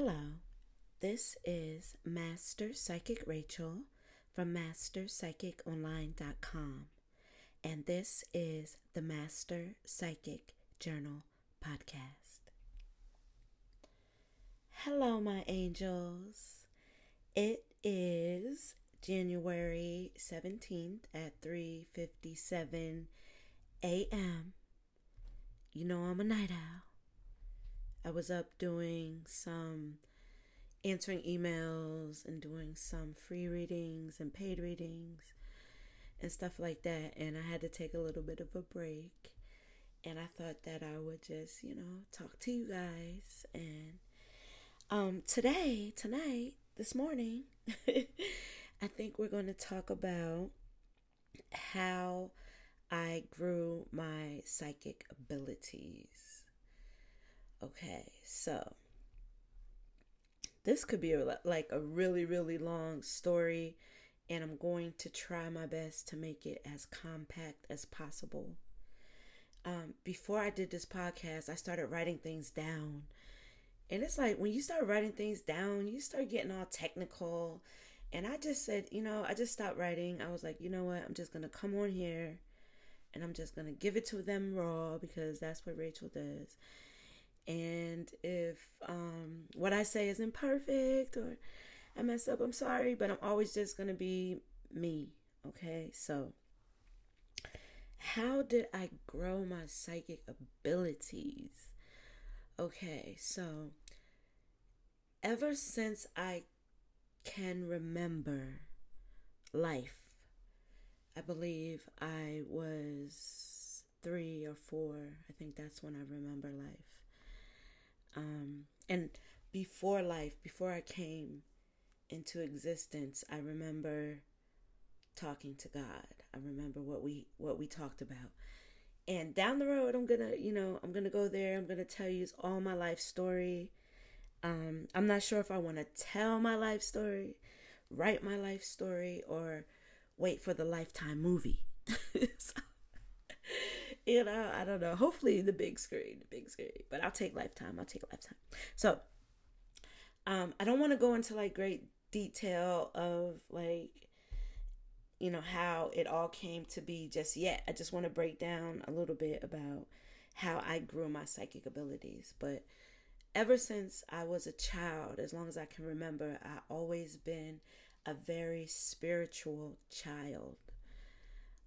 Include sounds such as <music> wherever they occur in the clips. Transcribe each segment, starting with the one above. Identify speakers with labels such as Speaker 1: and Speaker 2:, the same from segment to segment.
Speaker 1: Hello, this is Master Psychic Rachel from MasterPsychicOnline.com, and this is the Master Psychic Journal Podcast. Hello, my angels. It is January 17th at 3:57 a.m. You know I'm a night owl. I was up doing some answering emails and doing some free readings and paid readings and stuff like that. And I had to take a little bit of a break. And I thought that I would just, you know, talk to you guys. And um, today, tonight, this morning, <laughs> I think we're going to talk about how I grew my psychic abilities. Okay, so this could be a, like a really, really long story, and I'm going to try my best to make it as compact as possible. Um, before I did this podcast, I started writing things down. And it's like when you start writing things down, you start getting all technical. And I just said, you know, I just stopped writing. I was like, you know what? I'm just going to come on here and I'm just going to give it to them raw because that's what Rachel does. And if um, what I say isn't perfect or I mess up, I'm sorry, but I'm always just going to be me. Okay. So, how did I grow my psychic abilities? Okay. So, ever since I can remember life, I believe I was three or four. I think that's when I remember life. Um, and before life, before I came into existence, I remember talking to God. I remember what we what we talked about. And down the road, I'm gonna, you know, I'm gonna go there. I'm gonna tell you all my life story. Um, I'm not sure if I want to tell my life story, write my life story, or wait for the Lifetime movie. <laughs> so, you know, I don't know. Hopefully the big screen, the big screen. But I'll take Lifetime. I'll take Lifetime. So, um, I don't want to go into like great detail of like, you know, how it all came to be just yet. I just want to break down a little bit about how I grew my psychic abilities. But ever since I was a child, as long as I can remember, I always been a very spiritual child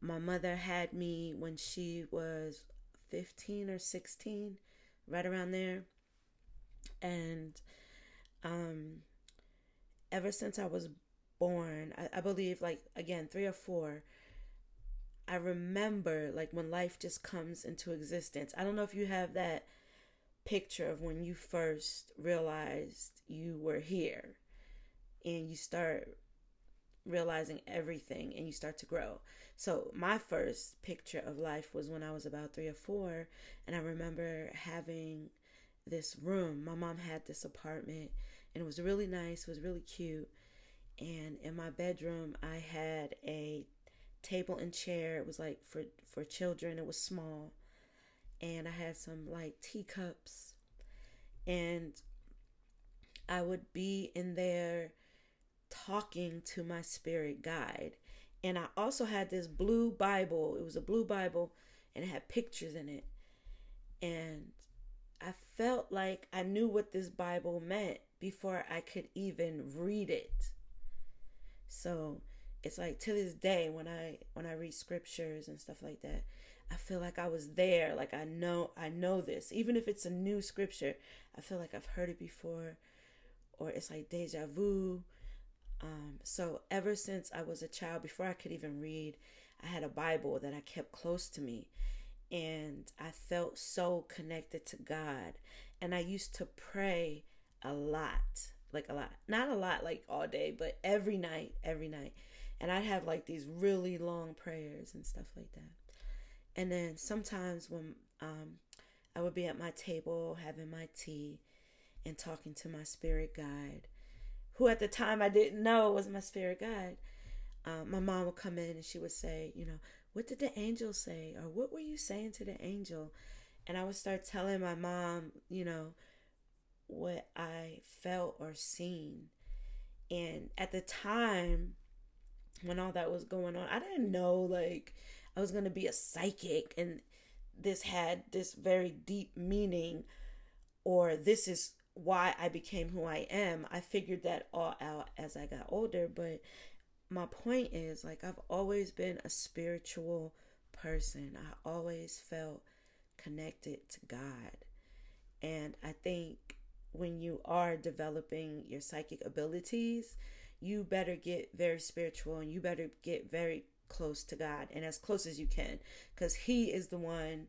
Speaker 1: my mother had me when she was 15 or 16 right around there. And um ever since i was born I, I, believe like again three or four i remember like when life just comes into existence. I don't know if you have that picture of when you first realized you were here and you start realizing everything and you start to grow. So, my first picture of life was when I was about three or four, and I remember having this room. My mom had this apartment, and it was really nice, it was really cute. And in my bedroom, I had a table and chair. It was like for, for children, it was small. And I had some like teacups, and I would be in there talking to my spirit guide. And I also had this blue Bible. It was a blue Bible and it had pictures in it. And I felt like I knew what this Bible meant before I could even read it. So it's like to this day when I when I read scriptures and stuff like that, I feel like I was there, like I know I know this. Even if it's a new scripture, I feel like I've heard it before or it's like deja vu um, so ever since I was a child, before I could even read, I had a Bible that I kept close to me. And I felt so connected to God. And I used to pray a lot, like a lot. Not a lot, like all day, but every night, every night. And I'd have like these really long prayers and stuff like that. And then sometimes when um, I would be at my table having my tea and talking to my spirit guide, who at the time I didn't know was my spirit guide. Um, my mom would come in and she would say, you know, what did the angel say? Or what were you saying to the angel? And I would start telling my mom, you know, what I felt or seen. And at the time when all that was going on, I didn't know like I was going to be a psychic and this had this very deep meaning or this is why I became who I am. I figured that all out as I got older, but my point is like I've always been a spiritual person. I always felt connected to God. And I think when you are developing your psychic abilities, you better get very spiritual and you better get very close to God and as close as you can because He is the one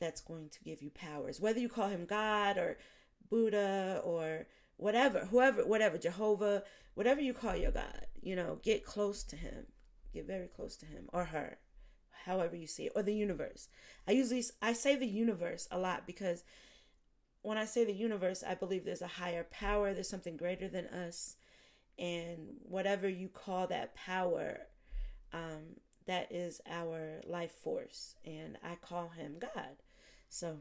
Speaker 1: that's going to give you powers. Whether you call Him God or Buddha or whatever, whoever, whatever, Jehovah, whatever you call your God, you know, get close to Him. Get very close to Him or her, however you see it, or the universe. I usually I say the universe a lot because when I say the universe, I believe there's a higher power, there's something greater than us, and whatever you call that power, um, that is our life force, and I call him God. So,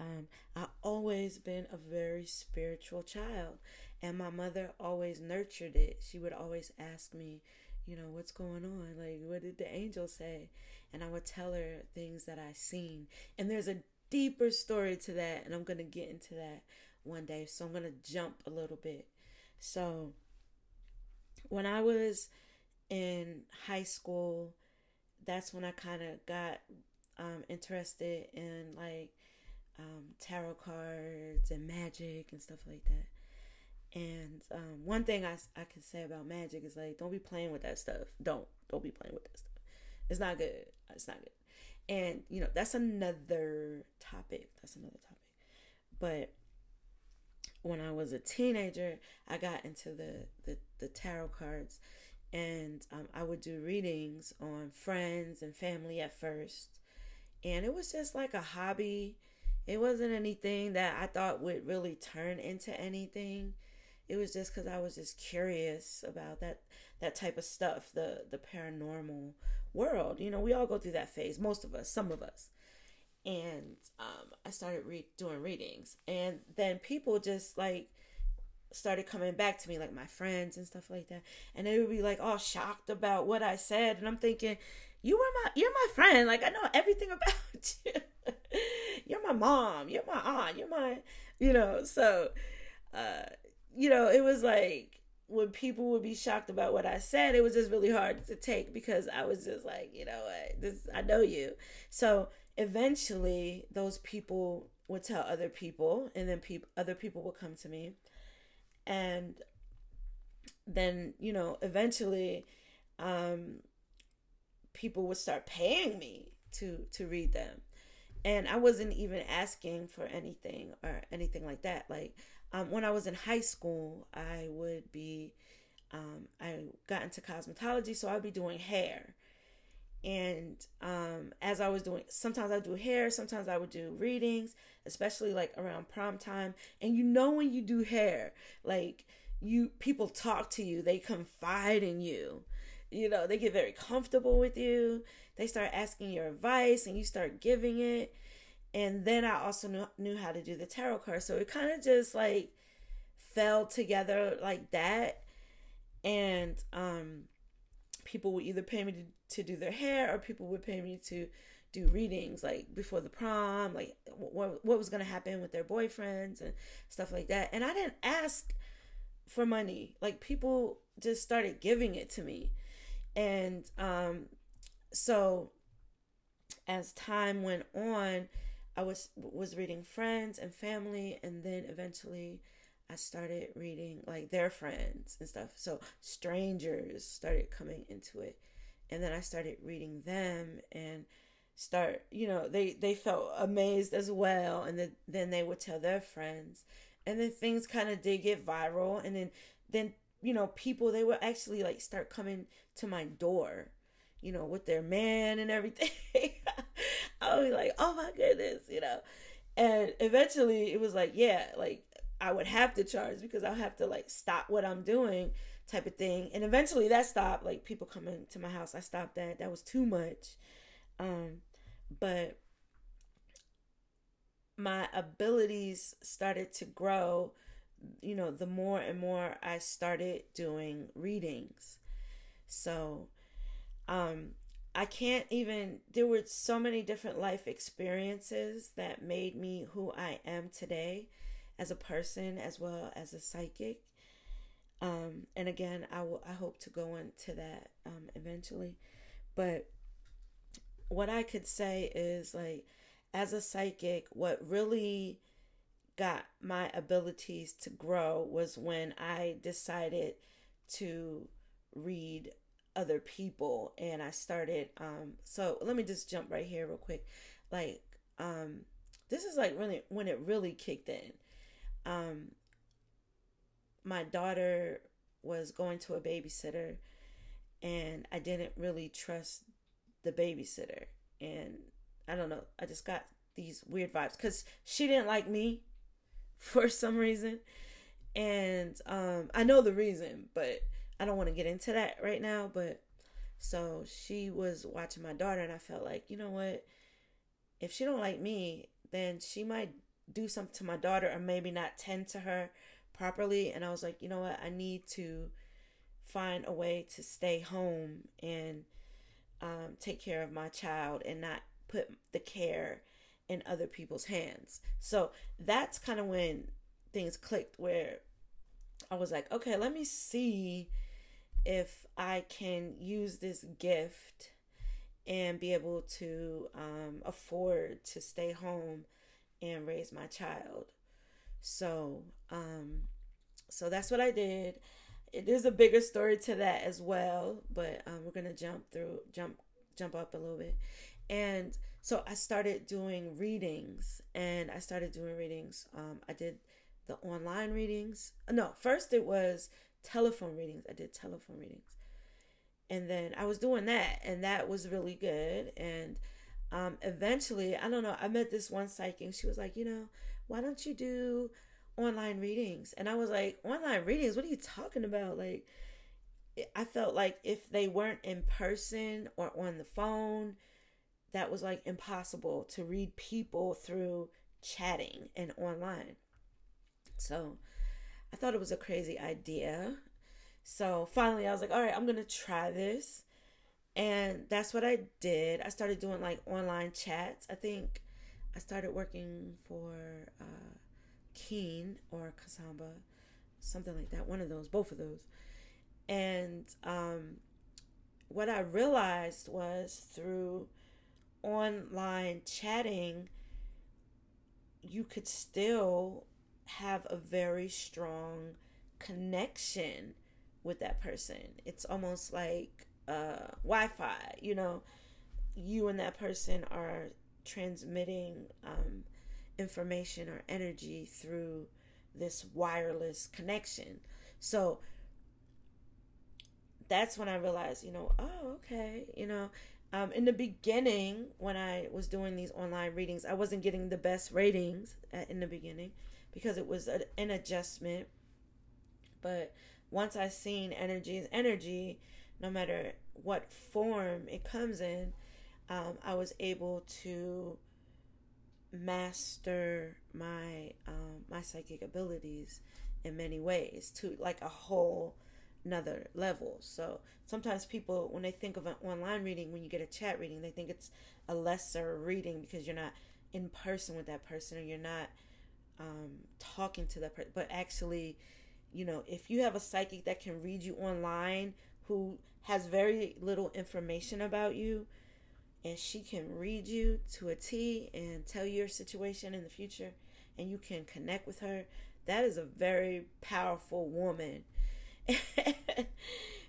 Speaker 1: um, I've always been a very spiritual child, and my mother always nurtured it. She would always ask me, you know, what's going on? Like, what did the angel say? And I would tell her things that I seen. And there's a deeper story to that, and I'm to get into that one day. So I'm to jump a little bit. So when I was in high school, that's when I kind of got um, interested in like um, tarot cards and magic and stuff like that. And um, one thing I, I can say about magic is like, don't be playing with that stuff. Don't don't be playing with that stuff. It's not good. It's not good. And, you know, that's another topic. That's another topic. But when I was a teenager, I got into the, the, the tarot cards and um, I would do readings on friends and family at first. And it was just like a hobby. It wasn't anything that I thought would really turn into anything. It was just because I was just curious about that that type of stuff, the the paranormal world. You know, we all go through that phase, most of us, some of us. And um, I started re- doing readings, and then people just like started coming back to me, like my friends and stuff like that, and they would be like all shocked about what I said, and I'm thinking, you were my, you're my friend, like I know everything <laughs> about you. <laughs> you're my mom, you're my aunt, you're my, you know, so, uh, you know, it was like when people would be shocked about what I said, it was just really hard to take because I was just like, you know what, this I know you. So eventually those people would tell other people and then people other people would come to me. And then, you know, eventually um people would start paying me to to read them. And I wasn't even asking for anything or anything like that. Like um, when I was in high school, I would be, um, I got into cosmetology, so I'd be doing hair. And um, as I was doing, sometimes I do hair, sometimes I would do readings, especially like around prom time. And you know, when you do hair, like you, people talk to you, they confide in you, you know, they get very comfortable with you. They start asking your advice and you start giving it and then I also knew, knew how to do the tarot card. So it kind of just like fell together like that. And um, people would either pay me to, to do their hair or people would pay me to do readings like before the prom, like what, what was going to happen with their boyfriends and stuff like that. And I didn't ask for money. Like people just started giving it to me. And um, so as time went on, I was was reading friends and family, and then eventually I started reading like their friends and stuff. So strangers started coming into it, and then I started reading them and start you know they they felt amazed as well and then then they would tell their friends and then things kind of did get viral and then then you know people they would actually like start coming to my door you know with their man and everything <laughs> I was like, oh my goodness, you know. And eventually it was like, yeah, like I would have to charge because I'll have to like stop what I'm doing type of thing. And eventually that stopped, like people coming to my house. I stopped that. That was too much. Um, but my abilities started to grow you know, the more and more I started doing readings. So, um, I can't even, there were so many different life experiences that made me who I am today as a person as well as a psychic. Um, and again, I will, I hope to go into that um, eventually. But what I could say is like, as a psychic, what really got my abilities to grow was when I decided to read other people and I started um so let me just jump right here real quick. Like um this is like really when it really kicked in. Um my daughter was going to a babysitter and I didn't really trust the babysitter. And I don't know I just got these weird vibes cuz she didn't like me <laughs> for some reason. And um I know the reason but I don't want to get into that right now, but so she was watching my daughter and I felt like, you know what? If she don't like me, then she might do something to my daughter or maybe not tend to her properly and I was like, you know what? I need to find a way to stay home and um, take care of my child and not put the care in other people's hands. So that's kind of when things clicked where I was like, okay, let me see if I can use this gift and be able to um, afford to stay home and raise my child. So, um, so that's what I did. There's a bigger story to that as well, but um, we're gonna jump through, jump, jump up a little bit, and so I started doing readings, and I started doing readings. Um, I did the online readings. No, first it was telephone readings. I did telephone readings. And then I was doing that, and that was really good. And um, eventually, I don't know, I met this one psychic. She was like, you know, why don't you do online readings? And I was like, online readings? What are you talking about? Like, I felt like if they weren't in person or on the phone, that was like impossible to read people through chatting and online. So I thought it was a crazy idea. So finally, I was like, all right, I'm going to try this. And that's what I did. I started doing like online chats. I think I started working for uh, Keen or Kasamba, something like that. One of those, both of those. And um, what I realized was through online chatting, you could still have a very strong connection with that person. It's almost like uh, Wi Fi, you know, you and that person are transmitting um, information or energy through this wireless connection. So that's when I realized, you know, oh, okay, you know, um, in the beginning, when I was doing these online readings, I wasn't getting the best ratings at, in the beginning because it was a, an adjustment. But once I seen energy is energy, no matter what form it comes in, um, I was able to master my um, my psychic abilities in many ways to like a whole another level. So sometimes people, when they think of an online reading, when you get a chat reading, they think it's a lesser reading because you're not in person with that person or you're not um, talking to that person. But actually, you know, if you have a psychic that can read you online who has very little information about you and she can read you to a T and tell your situation in the future and you can connect with her, that is a very powerful woman <laughs>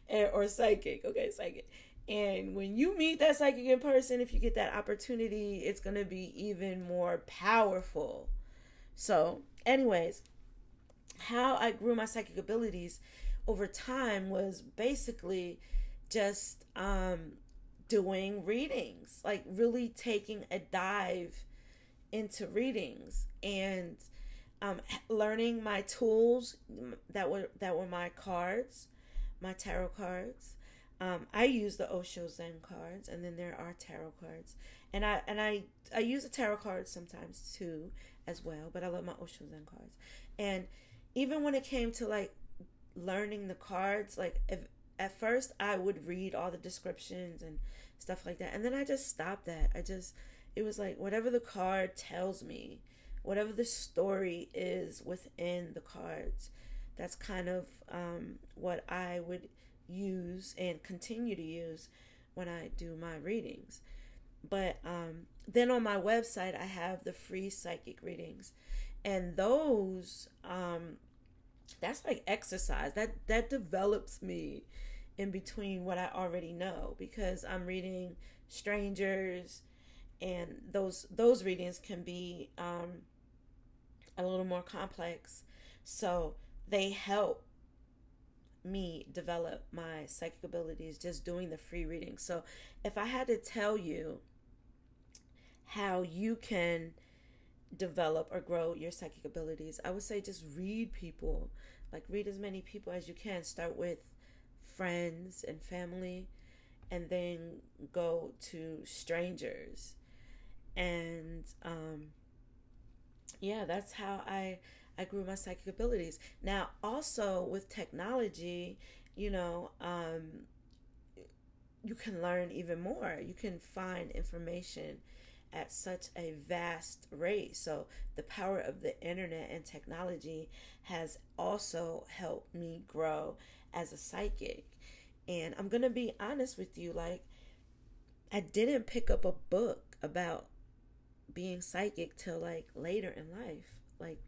Speaker 1: or psychic. Okay, psychic. And when you meet that psychic in person, if you get that opportunity, it's going to be even more powerful. So, anyways, how I grew my psychic abilities over time was basically just um, doing readings, like really taking a dive into readings and um, learning my tools that were that were my cards, my tarot cards. Um, I use the Osho Zen cards, and then there are tarot cards, and I and I I use the tarot cards sometimes too as well. But I love my Osho Zen cards, and even when it came to like learning the cards, like if at first I would read all the descriptions and stuff like that. And then I just stopped that. I just it was like whatever the card tells me, whatever the story is within the cards, that's kind of um, what I would use and continue to use when I do my readings. But um, then on my website, I have the free psychic readings, and those um, that's like exercise. That that develops me in between what I already know because I'm reading strangers and those those readings can be um, a little more complex. So they help me develop my psychic abilities just doing the free reading. So if I had to tell you how you can develop or grow your psychic abilities. I would say just read people. Like read as many people as you can. Start with friends and family and then go to strangers. And um yeah that's how i i grew my psychic abilities. Now also with technology you know um you can learn even more. You can find information at such a vast rate so the power of the internet and technology has also helped me grow as a psychic. And I'm going to be honest with you like, I didn't pick up a book about being psychic till like later in life, like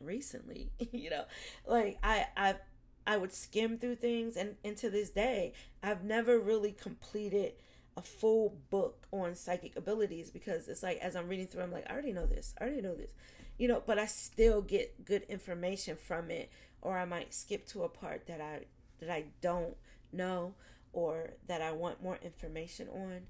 Speaker 1: recently, <laughs> you know. Like I I I would skim through things and, and to this day, I've never really completed a full book on psychic abilities because it's like as I'm reading through, I'm like, I already know this, I already know this, you know, but I still get good information from it, or I might skip to a part that I that I don't know or that I want more information on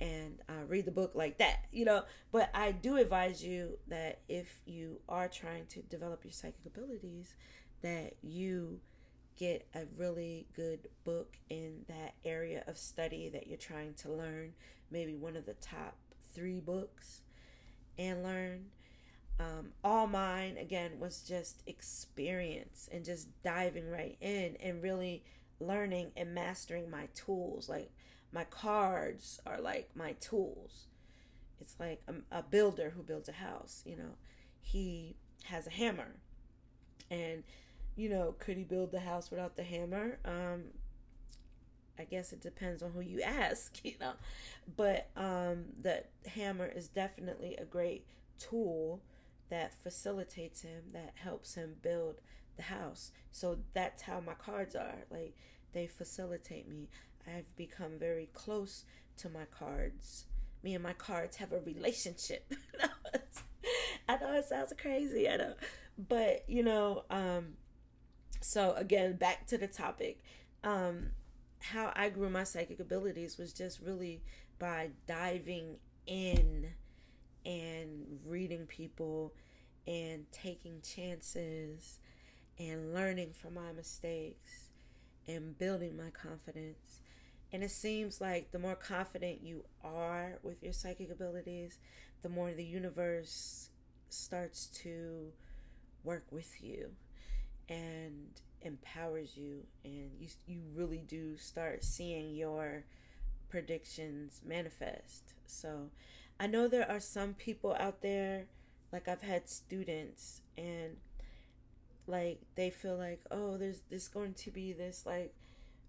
Speaker 1: and uh, read the book like that, you know. But I do advise you that if you are trying to develop your psychic abilities, that you get a really good book in that area of study that you're trying to learn, maybe one of the top three books, and learn. Um, all mine again was just experience and just diving right in and really learning and mastering my tools. Like my cards are like my tools. It's like a, a builder who builds a house, you know, he has a hammer. And, you know, could he build the house without the hammer? Um, I guess it depends on who you <laughs> ask, you know. But um, the hammer is definitely a great tool that facilitates him, that helps him build the house. So that's how my cards are. Like they facilitate me. I've become very close to my cards. Me and my cards have a relationship. <laughs> I know it sounds crazy, I know. But, you know, um so again, back to the topic. Um how I grew my psychic abilities was just really by diving in and reading people and taking chances and learning from my mistakes and building my confidence. And it seems like the more confident you are with your psychic abilities, the more the universe starts to work with you and empowers you and you you really do start seeing your predictions manifest. So, I know there are some people out there like I've had students and like they feel like oh there's this going to be this like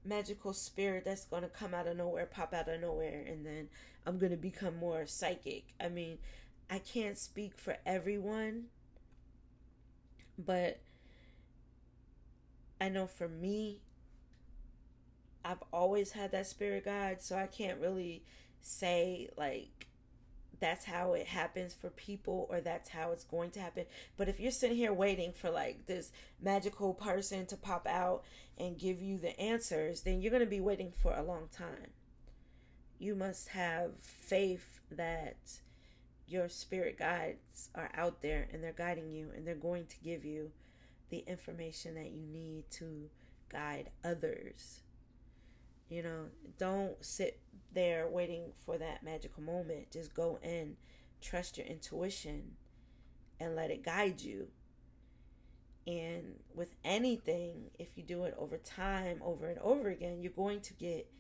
Speaker 1: magical spirit that's going to come out of nowhere pop out of nowhere and then i'm going to become more psychic i mean i can't speak for everyone but i know for me i've always had that spirit guide so i can't really say like that's how it happens for people or that's how it's going to happen. But if you're sitting here waiting for like this magical person to pop out and give you the answers, then you're going to be waiting for a long time. You must have faith that your spirit guides are out there and they're guiding you and they're going to give you the information that you need to guide others. You know, don't sit there waiting for that magical moment. Just go in, trust your intuition, and let it guide you. And with anything, if you do it over time, over and over again, you're going to get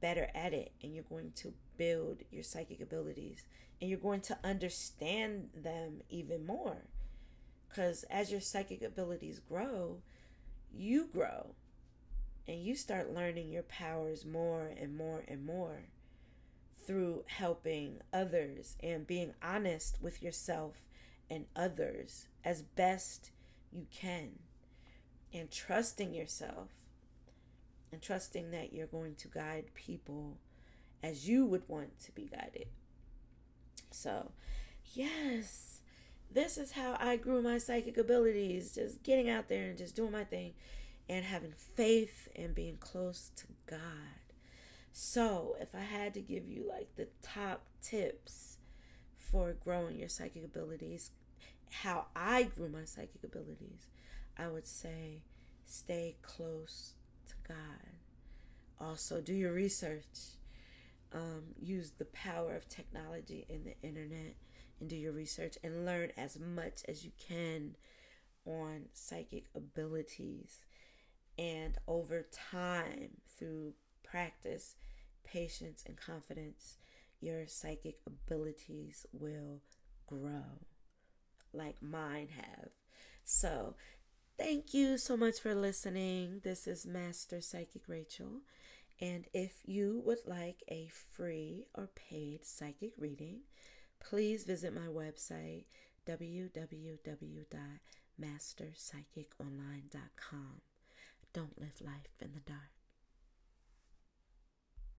Speaker 1: better at it and you're going to build your psychic abilities and you're going to understand them even more. Because as your psychic abilities grow, you grow. And you start learning your powers more and more and more through helping others and being honest with yourself and others as best you can. And trusting yourself and trusting that you're going to guide people as you would want to be guided. So, yes, this is how I grew my psychic abilities just getting out there and just doing my thing and having faith and being close to God. So, if I had to give you like the top tips for growing your psychic abilities, how I grew my psychic abilities, I would say stay close to God. Also, do your research. Um, use the power of technology and the internet do your research and learn as much as you can on psychic abilities. And over time, through practice, patience, and confidence, your psychic abilities will grow like mine have. So, thank you so much for listening. This is Master Psychic Rachel. And if you would like a free or paid psychic reading, please visit my website www.masterpsychiconline.com. Don't live life in the dark.